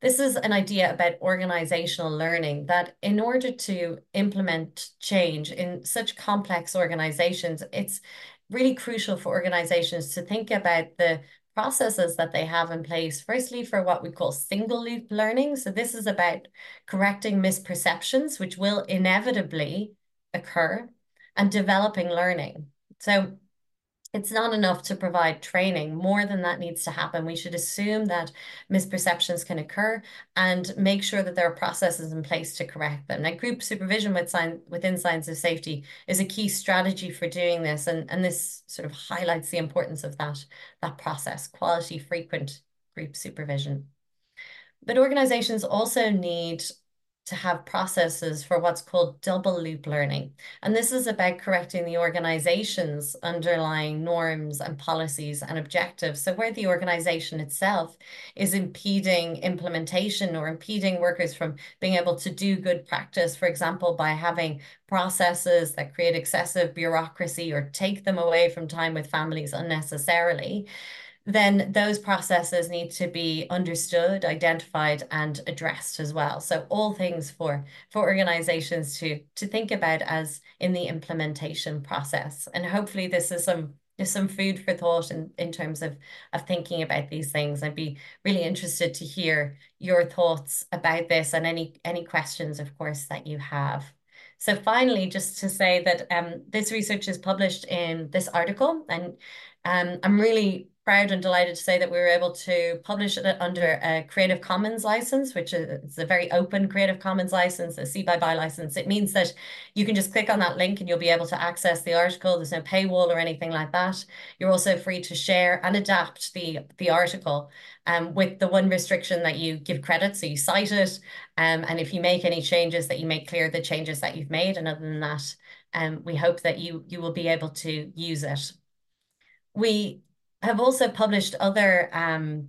this is an idea about organizational learning that in order to implement change in such complex organizations, it's really crucial for organizations to think about the processes that they have in place. Firstly, for what we call single loop learning. So this is about correcting misperceptions, which will inevitably occur, and developing learning. So it's not enough to provide training. More than that needs to happen. We should assume that misperceptions can occur and make sure that there are processes in place to correct them. Now, group supervision with sign, within signs of safety is a key strategy for doing this, and, and this sort of highlights the importance of that, that process, quality, frequent group supervision. But organizations also need to have processes for what's called double loop learning. And this is about correcting the organization's underlying norms and policies and objectives. So, where the organization itself is impeding implementation or impeding workers from being able to do good practice, for example, by having processes that create excessive bureaucracy or take them away from time with families unnecessarily then those processes need to be understood, identified, and addressed as well. So all things for for organizations to to think about as in the implementation process. And hopefully this is some there's some food for thought in, in terms of, of thinking about these things. I'd be really interested to hear your thoughts about this and any any questions, of course, that you have. So finally, just to say that um, this research is published in this article, and um, I'm really proud and delighted to say that we were able to publish it under a Creative Commons license, which is a very open Creative Commons license, a by by license. It means that you can just click on that link and you'll be able to access the article. There's no paywall or anything like that. You're also free to share and adapt the, the article um, with the one restriction that you give credit, so you cite it. Um, and if you make any changes, that you make clear the changes that you've made. And other than that, um, we hope that you you will be able to use it. We have also published other um,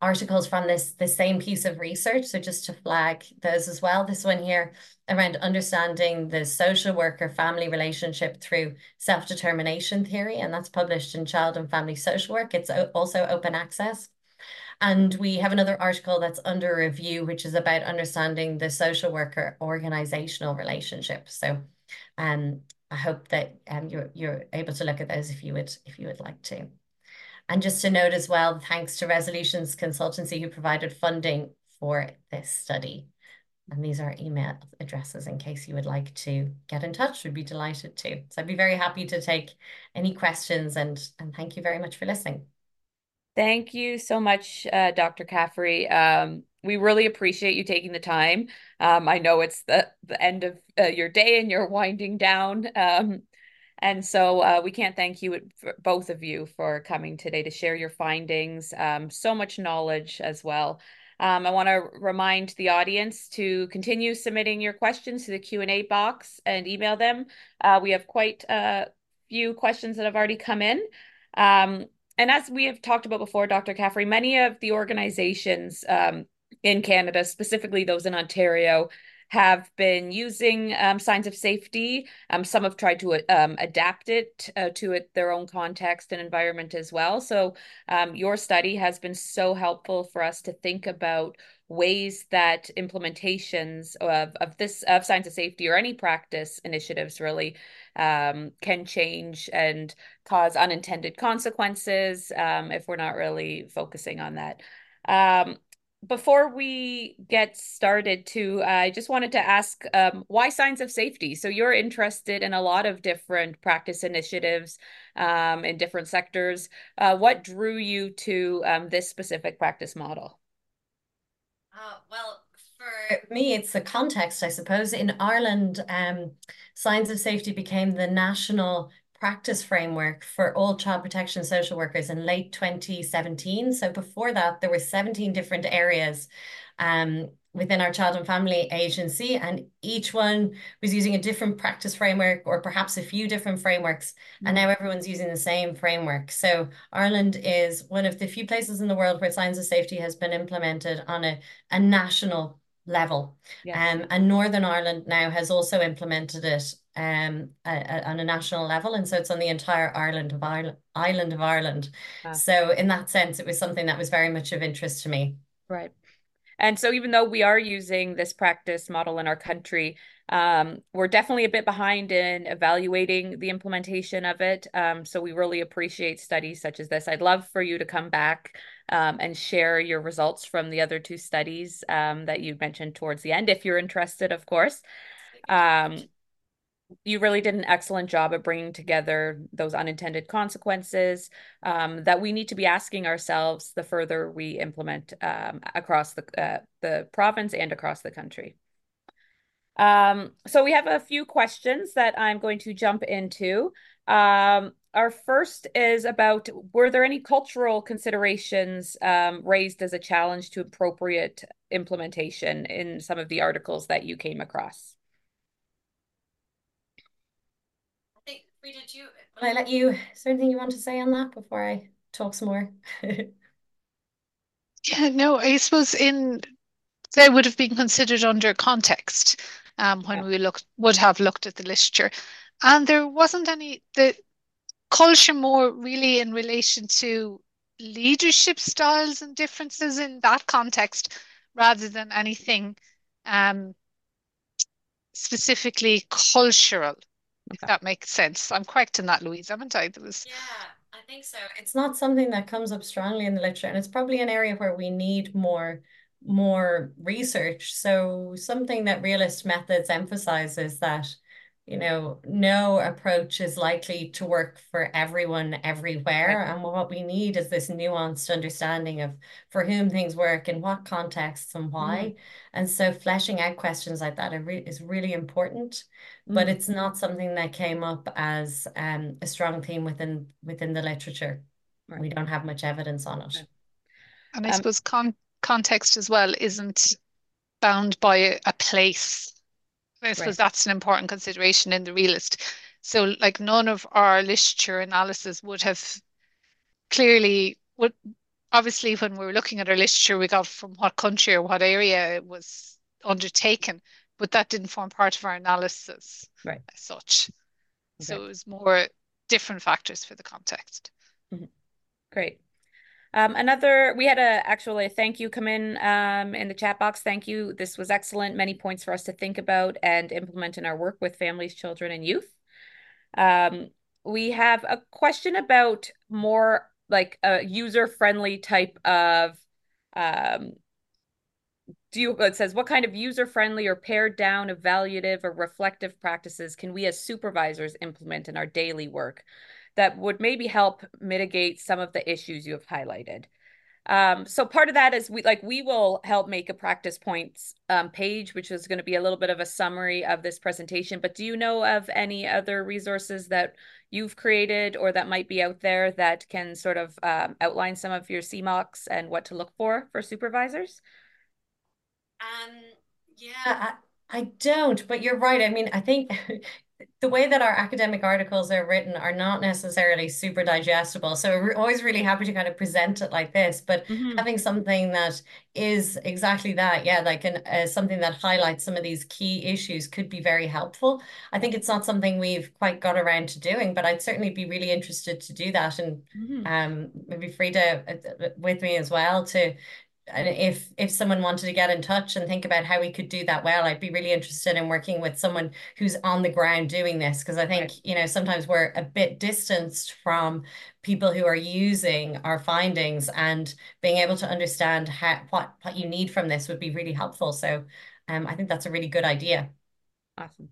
articles from this the same piece of research. So just to flag those as well. This one here around understanding the social worker family relationship through self-determination theory, and that's published in Child and Family Social Work. It's also open access. And we have another article that's under review, which is about understanding the social worker organizational relationship. So um, I hope that um, you're you're able to look at those if you would if you would like to. And just to note as well, thanks to Resolutions Consultancy who provided funding for this study. And these are email addresses in case you would like to get in touch. We'd be delighted to. So I'd be very happy to take any questions and, and thank you very much for listening. Thank you so much, uh, Dr. Caffrey. Um, we really appreciate you taking the time. Um, I know it's the, the end of uh, your day and you're winding down. Um, and so uh, we can't thank you, both of you, for coming today to share your findings. Um, so much knowledge as well. Um, I want to remind the audience to continue submitting your questions to the Q&A box and email them. Uh, we have quite a few questions that have already come in. Um, and as we have talked about before, Dr. Caffrey, many of the organizations um, in Canada, specifically those in Ontario, have been using um, signs of safety. Um, some have tried to um, adapt it uh, to it, their own context and environment as well. So um, your study has been so helpful for us to think about ways that implementations of, of this of signs of safety or any practice initiatives really um, can change and cause unintended consequences um, if we're not really focusing on that. Um, before we get started too, uh, I just wanted to ask um, why signs of safety? So you're interested in a lot of different practice initiatives um, in different sectors. Uh, what drew you to um, this specific practice model? Uh, well, for me, it's the context, I suppose. In Ireland, um, signs of safety became the national practice framework for all child protection social workers in late 2017. So before that, there were 17 different areas um, within our child and family agency, and each one was using a different practice framework or perhaps a few different frameworks. And now everyone's using the same framework. So Ireland is one of the few places in the world where signs of safety has been implemented on a, a national level. Yeah. Um, and Northern Ireland now has also implemented it um, a, a, on a national level, and so it's on the entire Ireland of Ireland, island of Ireland. So in that sense, it was something that was very much of interest to me. Right. And so even though we are using this practice model in our country, um, we're definitely a bit behind in evaluating the implementation of it. Um, so we really appreciate studies such as this. I'd love for you to come back um, and share your results from the other two studies um, that you mentioned towards the end, if you're interested, of course. You really did an excellent job of bringing together those unintended consequences um, that we need to be asking ourselves the further we implement um, across the uh, the province and across the country. Um, so we have a few questions that I'm going to jump into. Um, our first is about were there any cultural considerations um, raised as a challenge to appropriate implementation in some of the articles that you came across? I did you, will I let you, is there anything you want to say on that before I talk some more? yeah, no, I suppose in they would have been considered under context um, when yeah. we looked would have looked at the literature, and there wasn't any the culture more really in relation to leadership styles and differences in that context rather than anything um, specifically cultural, okay. If that makes sense. I'm correct in that, Louise, haven't I? Was... Yeah, I think so. It's not something that comes up strongly in the literature, and it's probably an area where we need more more research. So something that realist methods emphasizes that you know, no approach is likely to work for everyone everywhere. And what we need is this nuanced understanding of for whom things work, in what contexts, and why. Mm. And so fleshing out questions like that is really important. Mm. But it's not something that came up as um, a strong theme within within the literature. Right. We don't have much evidence on it. And I um, suppose con- context as well isn't bound by a, a place I suppose right. that's an important consideration in the realist. So, like, none of our literature analysis would have clearly would obviously when we were looking at our literature, we got from what country or what area it was undertaken, but that didn't form part of our analysis right. as such. Okay. So it was more different factors for the context. Mm-hmm. Great. Um, another, we had a actually a thank you come in um, in the chat box. Thank you. This was excellent. Many points for us to think about and implement in our work with families, children, and youth. Um, we have a question about more like a user-friendly type of um, do you it says what kind of user-friendly or pared down evaluative or reflective practices can we as supervisors implement in our daily work that would maybe help mitigate some of the issues you have highlighted. Um, so part of that is we like we will help make a practice points um, page, which is going to be a little bit of a summary of this presentation. But do you know of any other resources that you've created or that might be out there that can sort of um, outline some of your CMOCs and what to look for for supervisors? Um, yeah, I, I don't, but you're right. I mean, I think the way that our academic articles are written are not necessarily super digestible. So we're always really happy to kind of present it like this, but mm-hmm. having something that is exactly that, yeah, like an, uh, something that highlights some of these key issues could be very helpful. I think it's not something we've quite got around to doing, but I'd certainly be really interested to do that and mm-hmm. um, maybe Frida uh, with me as well to if if someone wanted to get in touch and think about how we could do that well i'd be really interested in working with someone who's on the ground doing this because i think right. you know sometimes we're a bit distanced from people who are using our findings and being able to understand how what what you need from this would be really helpful so um, i think that's a really good idea awesome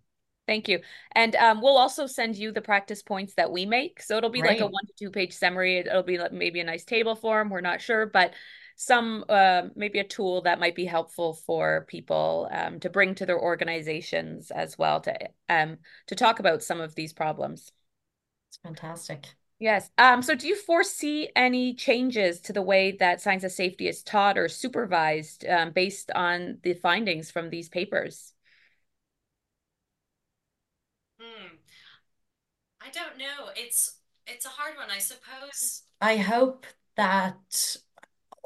Thank you. And um, we'll also send you the practice points that we make. So it'll be like a one to two page summary. It'll be like maybe a nice table form. We're not sure, but some uh, maybe a tool that might be helpful for people um, to bring to their organizations as well to um, to talk about some of these problems. It's fantastic. Yes. Um, so do you foresee any changes to the way that signs of safety is taught or supervised um, based on the findings from these papers? Hmm. I don't know. It's it's a hard one. I suppose I hope that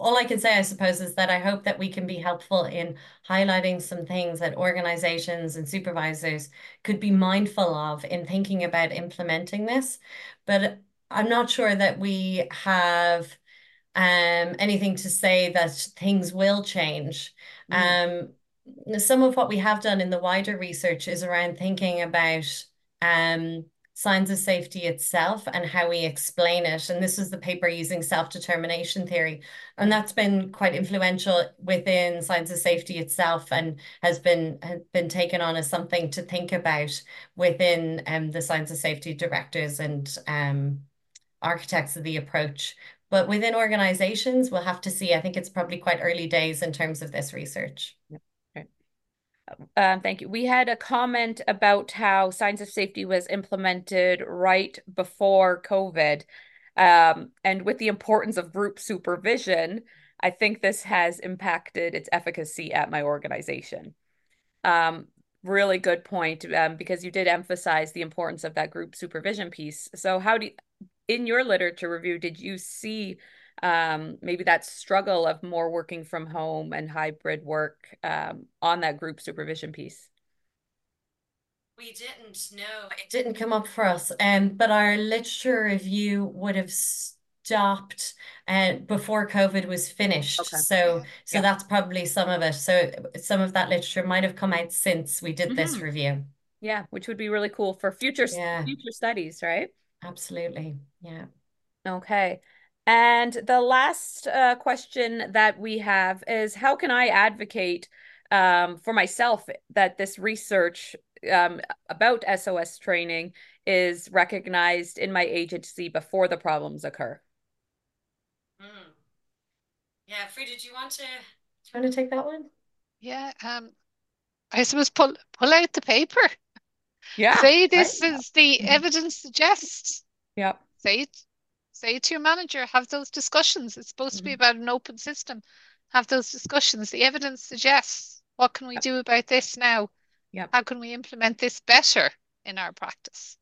all I can say, I suppose, is that I hope that we can be helpful in highlighting some things that organizations and supervisors could be mindful of in thinking about implementing this. But I'm not sure that we have um, anything to say that things will change. Mm. Um, some of what we have done in the wider research is around thinking about um, signs of safety itself and how we explain it. And this was the paper using self-determination theory. And that's been quite influential within signs of safety itself and has been has been taken on as something to think about within um, the signs of safety directors and um, architects of the approach. But within organizations, we'll have to see. I think it's probably quite early days in terms of this research. Um, thank you. We had a comment about how signs of safety was implemented right before COVID. Um, and with the importance of group supervision, I think this has impacted its efficacy at my organization. Um, really good point um, because you did emphasize the importance of that group supervision piece. So, how do you, in your literature review, did you see um, maybe that struggle of more working from home and hybrid work um, on that group supervision piece? We didn't know. It didn't come up for us. Um, but our literature review would have stopped uh, before COVID was finished. Okay. So so yeah. that's probably some of it. So some of that literature might have come out since we did mm -hmm. this mm-hmm. review. Yeah, which would be really cool for future yeah. future studies, right? Absolutely. Yeah. Okay. And the last uh, question that we have is how can I advocate um, for myself that this research um, about SOS training is recognized in my agency before the problems occur? Mm. Yeah, Frida, do you want to do you want to take that one? Yeah, um, I suppose pull pull out the paper. Yeah. Say this right. is the evidence suggests. Yeah. Say it say to your manager, have those discussions. It's supposed mm-hmm. to be mm-hmm. about an open system. Have those discussions. The evidence suggests what can we do about this now? Yeah. How can we implement this better in our practice?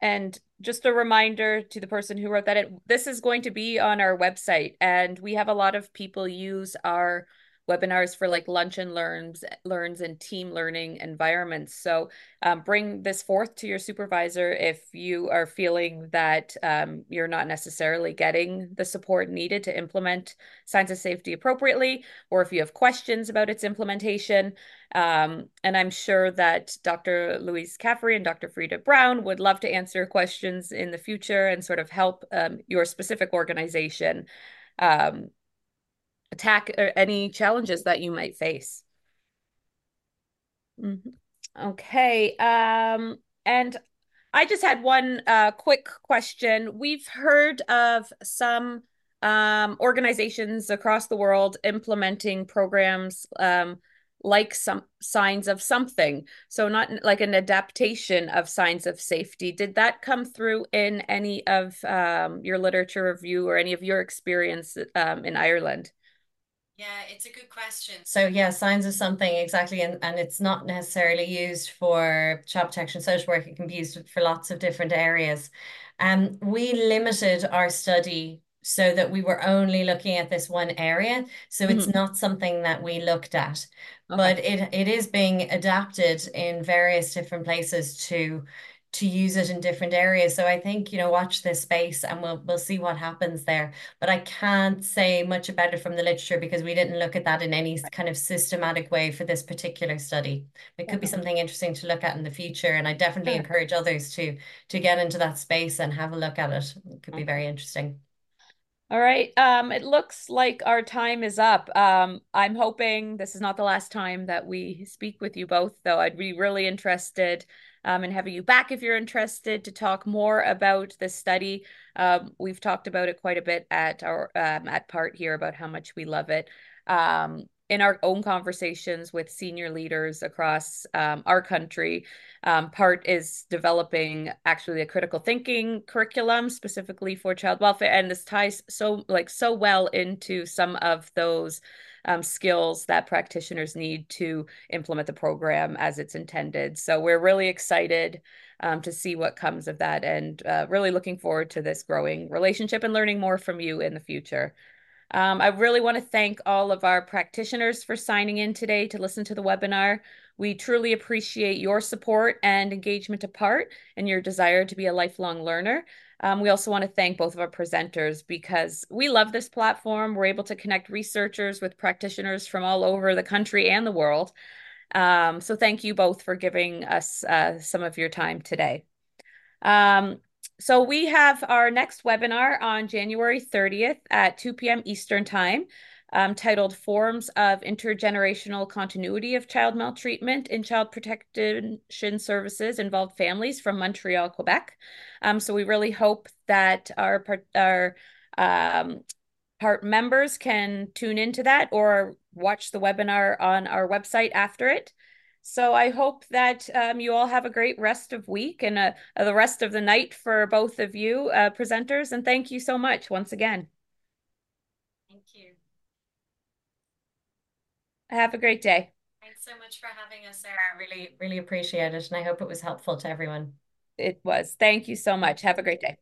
And just a reminder to the person who wrote that, it, this is going to be on our website, and we have a lot of people use our webinars for like lunch and learns learns and team learning environments. So um, bring this forth to your supervisor if you are feeling that um, you're not necessarily getting the support needed to implement signs of safety appropriately or if you have questions about its implementation. Um, and i'm sure that dr louise caffrey and dr frida browne would love to answer questions in the future and sort of help um, your specific organization. Um, attack or any challenges that you might face. Mm -hmm. Okay. Um, and I just had one uh, quick question. We've heard of some um, organizations across the world implementing programs um, like some signs of something. So not like an adaptation of signs of safety. Did that come through in any of um, your literature review or any of your experience um, in Ireland? Yeah, it's a good question. So yeah, signs of something exactly, and, and it's not necessarily used for child protection social work. It can be used for lots of different areas. Um, we limited our study so that we were only looking at this one area. So mm -hmm. it's mm-hmm. not something that we looked at, okay. but it it is being adapted in various different places to to use it in different areas. So I think, you know, watch this space and we'll we'll see what happens there. But I can't say much about it from the literature because we didn't look at that in any kind of systematic way for this particular study. It could be something interesting to look at in the future. And I definitely yeah. encourage others to to get into that space and have a look at it. It could be very interesting. All right. Um, it looks like our time is up. Um, I'm hoping this is not the last time that we speak with you both, though. I'd be really interested um, and having you back if you're interested to talk more about this study. Um, we've talked about it quite a bit at our um, at PART here about how much we love it. Um, in our own conversations with senior leaders across um, our country, um, PART is developing actually a critical thinking curriculum specifically for child welfare, and this ties so like so well into some of those um, skills that practitioners need to implement the program as it's intended. So we're really excited um, to see what comes of that and uh, really looking forward to this growing relationship and learning more from you in the future. Um, I really want to thank all of our practitioners for signing in today to listen to the webinar. We truly appreciate your support and engagement to PART and your desire to be a lifelong learner. Um, we also want to thank both of our presenters because we love this platform. We're able to connect researchers with practitioners from all over the country and the world. Um, so thank you both for giving us uh, some of your time today. Um, so we have our next webinar on January 30th at 2 p.m. Eastern Time, um, titled Forms of Intergenerational Continuity of Child Maltreatment in Child Protection Services Involved Families from Montreal, Quebec. Um, so we really hope that our, our um, PART members can tune into that or watch the webinar on our website after it. So I hope that um, you all have a great rest of week and uh, the rest of the night for both of you uh, presenters. And thank you so much once again. Thank you. Have a great day. Thanks so much for having us, Sarah. Really, really appreciate it. And I hope it was helpful to everyone. It was. Thank you so much. Have a great day.